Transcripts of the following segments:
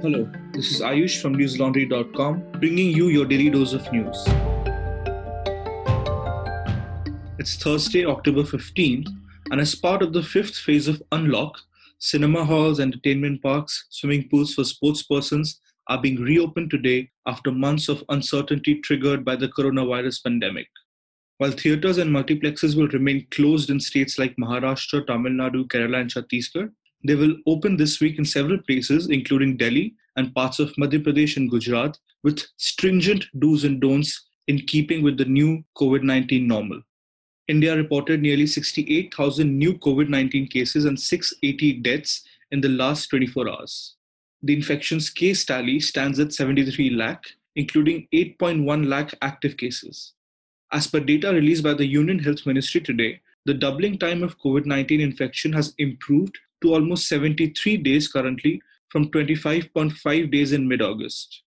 Hello, this is Ayush from newslaundry.com bringing you your daily dose of news. It's Thursday, October 15th, and as part of the fifth phase of Unlock, cinema halls, entertainment parks, swimming pools for sports persons are being reopened today after months of uncertainty triggered by the coronavirus pandemic. While theatres and multiplexes will remain closed in states like Maharashtra, Tamil Nadu, Kerala, and Chhattisgarh, they will open this week in several places, including Delhi and parts of Madhya Pradesh and Gujarat, with stringent do's and don'ts in keeping with the new COVID 19 normal. India reported nearly 68,000 new COVID 19 cases and 680 deaths in the last 24 hours. The infections case tally stands at 73 lakh, including 8.1 lakh active cases. As per data released by the Union Health Ministry today, the doubling time of COVID 19 infection has improved to almost 73 days currently from 25.5 days in mid August.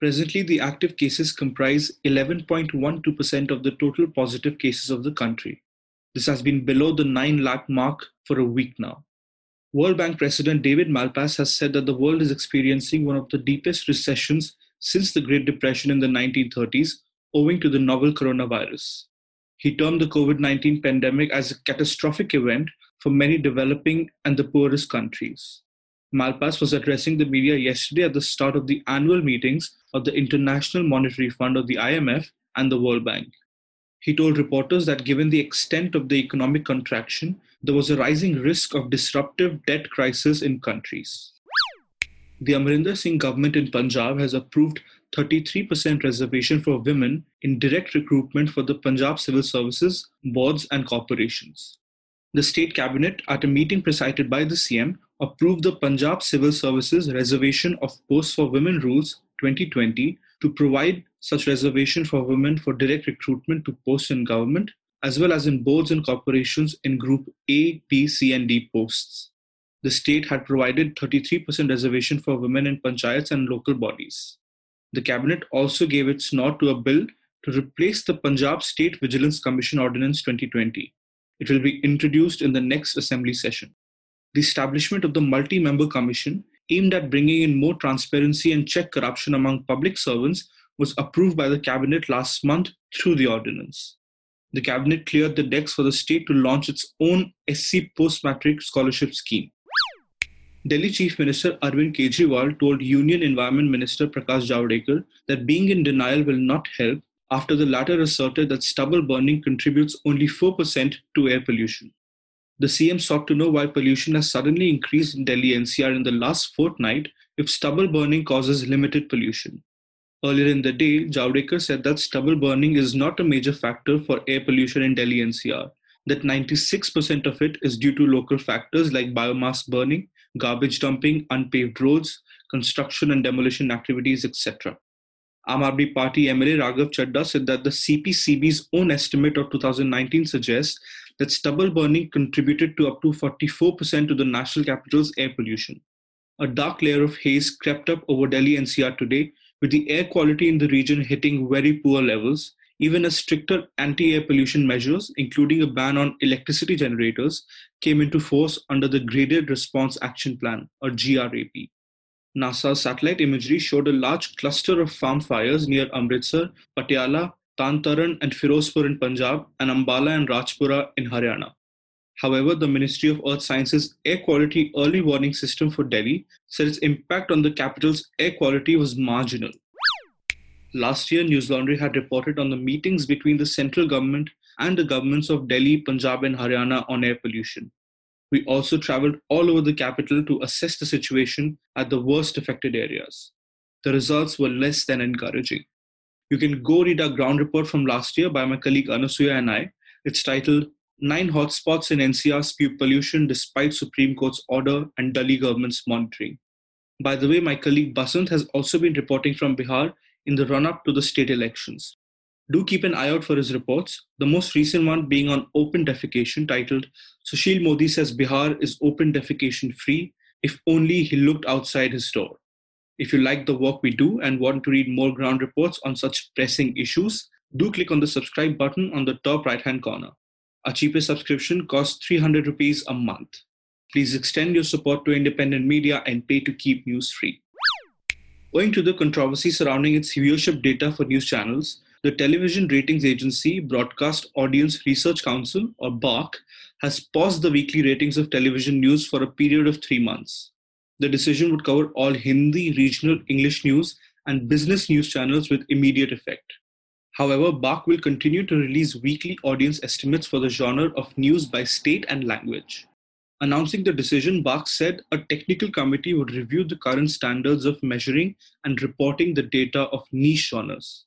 Presently, the active cases comprise 11.12% of the total positive cases of the country. This has been below the 9 lakh mark for a week now. World Bank President David Malpass has said that the world is experiencing one of the deepest recessions since the Great Depression in the 1930s, owing to the novel coronavirus. He termed the COVID 19 pandemic as a catastrophic event for many developing and the poorest countries. Malpass was addressing the media yesterday at the start of the annual meetings of the International Monetary Fund of the IMF and the World Bank. He told reporters that given the extent of the economic contraction, there was a rising risk of disruptive debt crisis in countries. The Amarinder Singh government in Punjab has approved 33% reservation for women in direct recruitment for the Punjab Civil Services, boards, and corporations. The state cabinet, at a meeting presided by the CM, approved the Punjab Civil Services Reservation of Posts for Women Rules 2020 to provide such reservation for women for direct recruitment to posts in government, as well as in boards and corporations in Group A, B, C, and D posts. The state had provided 33% reservation for women in panchayats and local bodies. The cabinet also gave its nod to a bill to replace the Punjab State Vigilance Commission Ordinance 2020. It will be introduced in the next assembly session. The establishment of the multi member commission, aimed at bringing in more transparency and check corruption among public servants, was approved by the cabinet last month through the ordinance. The cabinet cleared the decks for the state to launch its own SC post matric scholarship scheme. Delhi Chief Minister Arvind Kejriwal told Union Environment Minister Prakash Javadekar that being in denial will not help after the latter asserted that stubble burning contributes only 4% to air pollution. The CM sought to know why pollution has suddenly increased in Delhi NCR in the last fortnight if stubble burning causes limited pollution. Earlier in the day, Javadekar said that stubble burning is not a major factor for air pollution in Delhi NCR, that 96% of it is due to local factors like biomass burning, garbage dumping, unpaved roads, construction and demolition activities, etc. Aam Aadmi Party MLA Raghav Chadha said that the CPCB's own estimate of 2019 suggests that stubble burning contributed to up to 44% to the national capital's air pollution. A dark layer of haze crept up over Delhi and NCR today, with the air quality in the region hitting very poor levels. Even as stricter anti air pollution measures, including a ban on electricity generators, came into force under the Graded Response Action Plan, or GRAP. NASA's satellite imagery showed a large cluster of farm fires near Amritsar, Patiala, Tarn and Firozpur in Punjab, and Ambala and Rajpura in Haryana. However, the Ministry of Earth Sciences Air Quality Early Warning System for Delhi said its impact on the capital's air quality was marginal. Last year, News Laundry had reported on the meetings between the central government and the governments of Delhi, Punjab, and Haryana on air pollution. We also traveled all over the capital to assess the situation at the worst affected areas. The results were less than encouraging. You can go read our ground report from last year by my colleague Anasuya and I. It's titled Nine Hotspots in NCR Spew Pollution Despite Supreme Court's Order and Delhi Government's Monitoring. By the way, my colleague Basant has also been reporting from Bihar in the run up to the state elections. Do keep an eye out for his reports, the most recent one being on open defecation, titled Sushil Modi says Bihar is open defecation free if only he looked outside his door. If you like the work we do and want to read more ground reports on such pressing issues, do click on the subscribe button on the top right hand corner. Our cheapest subscription costs 300 rupees a month. Please extend your support to independent media and pay to keep news free. Owing to the controversy surrounding its viewership data for news channels, the television ratings agency Broadcast Audience Research Council, or BARC, has paused the weekly ratings of television news for a period of three months. The decision would cover all Hindi, regional, English news, and business news channels with immediate effect. However, BARC will continue to release weekly audience estimates for the genre of news by state and language. Announcing the decision, BARC said a technical committee would review the current standards of measuring and reporting the data of niche genres.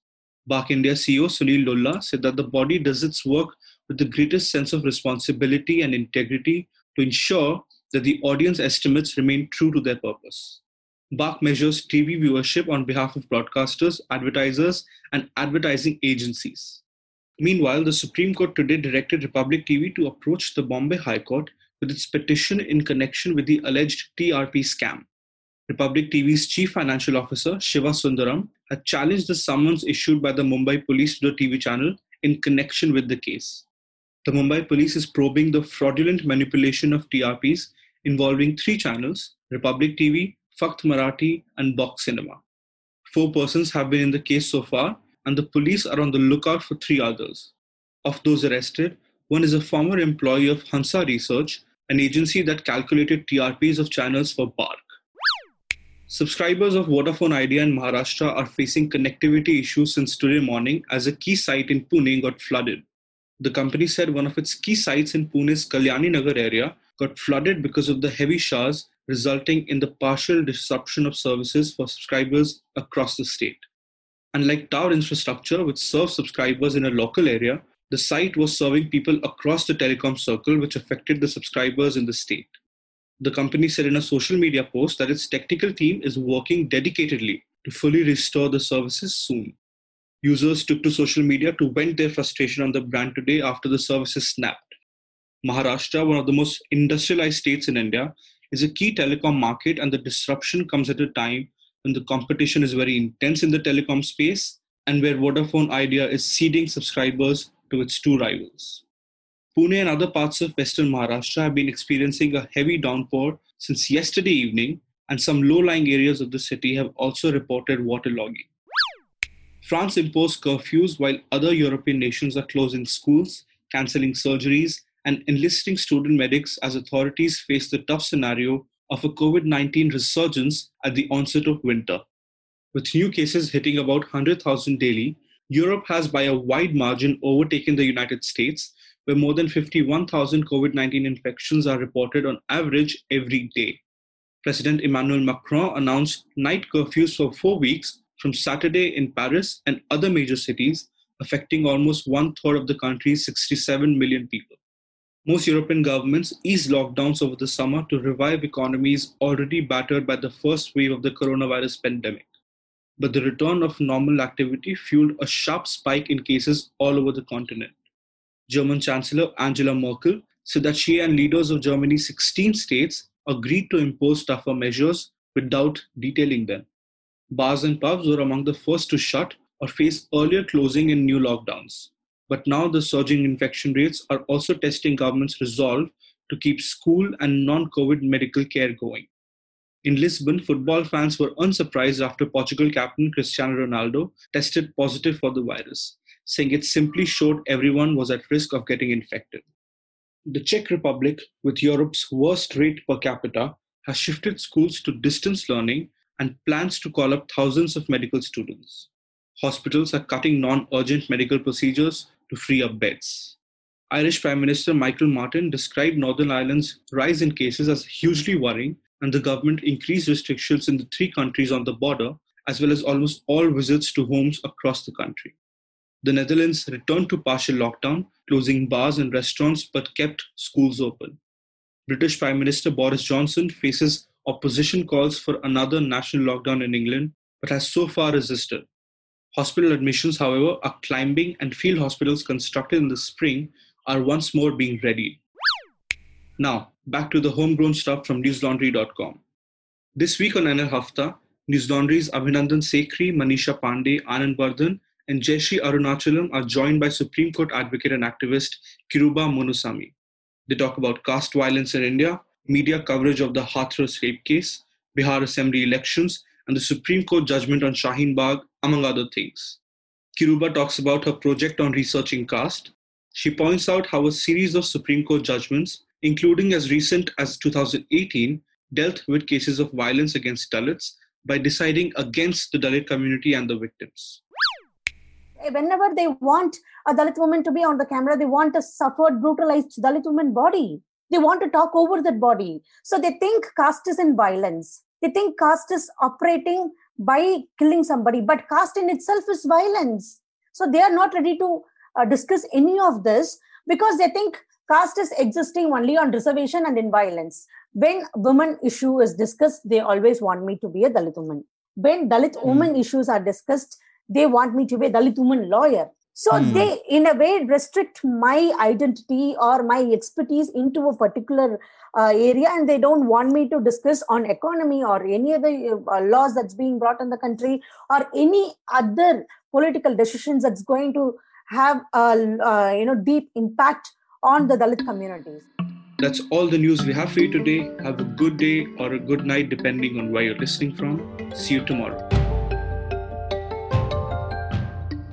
BARC India CEO Sunil Lulla said that the body does its work with the greatest sense of responsibility and integrity to ensure that the audience estimates remain true to their purpose. BARC measures TV viewership on behalf of broadcasters, advertisers, and advertising agencies. Meanwhile, the Supreme Court today directed Republic TV to approach the Bombay High Court with its petition in connection with the alleged TRP scam. Republic TV's chief financial officer, Shiva Sundaram, had challenged the summons issued by the Mumbai police to the TV channel in connection with the case. The Mumbai police is probing the fraudulent manipulation of TRPs involving three channels Republic TV, Fakt Marathi, and Box Cinema. Four persons have been in the case so far, and the police are on the lookout for three others. Of those arrested, one is a former employee of Hansa Research, an agency that calculated TRPs of channels for BARC. Subscribers of Vodafone Idea in Maharashtra are facing connectivity issues since today morning as a key site in Pune got flooded. The company said one of its key sites in Pune's Kalyani Nagar area got flooded because of the heavy showers, resulting in the partial disruption of services for subscribers across the state. Unlike tower infrastructure, which serves subscribers in a local area, the site was serving people across the telecom circle, which affected the subscribers in the state. The company said in a social media post that its technical team is working dedicatedly to fully restore the services soon. Users took to social media to vent their frustration on the brand today after the services snapped. Maharashtra, one of the most industrialized states in India, is a key telecom market, and the disruption comes at a time when the competition is very intense in the telecom space and where Vodafone Idea is ceding subscribers to its two rivals. Pune and other parts of western Maharashtra have been experiencing a heavy downpour since yesterday evening, and some low lying areas of the city have also reported waterlogging. France imposed curfews while other European nations are closing schools, cancelling surgeries, and enlisting student medics as authorities face the tough scenario of a COVID 19 resurgence at the onset of winter. With new cases hitting about 100,000 daily, Europe has by a wide margin overtaken the United States, where more than 51,000 COVID 19 infections are reported on average every day. President Emmanuel Macron announced night curfews for four weeks from Saturday in Paris and other major cities, affecting almost one third of the country's 67 million people. Most European governments eased lockdowns over the summer to revive economies already battered by the first wave of the coronavirus pandemic. But the return of normal activity fueled a sharp spike in cases all over the continent. German Chancellor Angela Merkel said that she and leaders of Germany's 16 states agreed to impose tougher measures without detailing them. Bars and pubs were among the first to shut or face earlier closing in new lockdowns. But now the surging infection rates are also testing government's resolve to keep school and non COVID medical care going. In Lisbon, football fans were unsurprised after Portugal captain Cristiano Ronaldo tested positive for the virus, saying it simply showed everyone was at risk of getting infected. The Czech Republic, with Europe's worst rate per capita, has shifted schools to distance learning and plans to call up thousands of medical students. Hospitals are cutting non urgent medical procedures to free up beds. Irish Prime Minister Michael Martin described Northern Ireland's rise in cases as hugely worrying, and the government increased restrictions in the three countries on the border, as well as almost all visits to homes across the country. The Netherlands returned to partial lockdown, closing bars and restaurants but kept schools open. British Prime Minister Boris Johnson faces opposition calls for another national lockdown in England, but has so far resisted. Hospital admissions, however, are climbing, and field hospitals constructed in the spring are once more being readied. Now, back to the homegrown stuff from newslaundry.com. This week on NL Hafta, Newslaundry's Abhinandan Sekhri, Manisha Pandey, Anand Vardhan, and Jayashree Arunachalam are joined by Supreme Court advocate and activist Kiruba Munusamy. They talk about caste violence in India, media coverage of the Hathras rape case, Bihar Assembly elections, and the Supreme Court judgment on Shaheen Bagh, among other things. Kiruba talks about her project on researching caste. She points out how a series of Supreme Court judgments, including as recent as 2018, dealt with cases of violence against Dalits by deciding against the Dalit community and the victims. Whenever they want a Dalit woman to be on the camera, they want a suffered, brutalized Dalit woman body. They want to talk over that body. So they think caste is in violence. They think caste is operating by killing somebody, but caste in itself is violence. So they are not ready to uh, discuss any of this because they think caste is existing only on reservation and in violence. When women issue is discussed, they always want me to be a Dalit woman. When Dalit mm. woman issues are discussed, they want me to be a Dalit woman lawyer. So mm. they, in a way, restrict my identity or my expertise into a particular uh, area, and they don't want me to discuss on economy or any other uh, laws that's being brought in the country or any other political decisions that's going to have a uh, you know deep impact on the Dalit communities. That's all the news we have for you today. Have a good day or a good night, depending on where you're listening from. See you tomorrow.